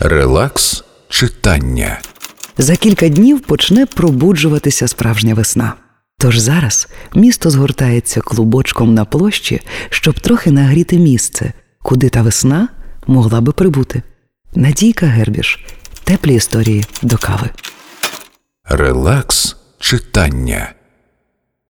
Релакс читання. За кілька днів почне пробуджуватися справжня весна. Тож зараз місто згортається клубочком на площі, щоб трохи нагріти місце, куди та весна могла би прибути. Надійка Гербіш. Теплі історії до кави. Релакс читання.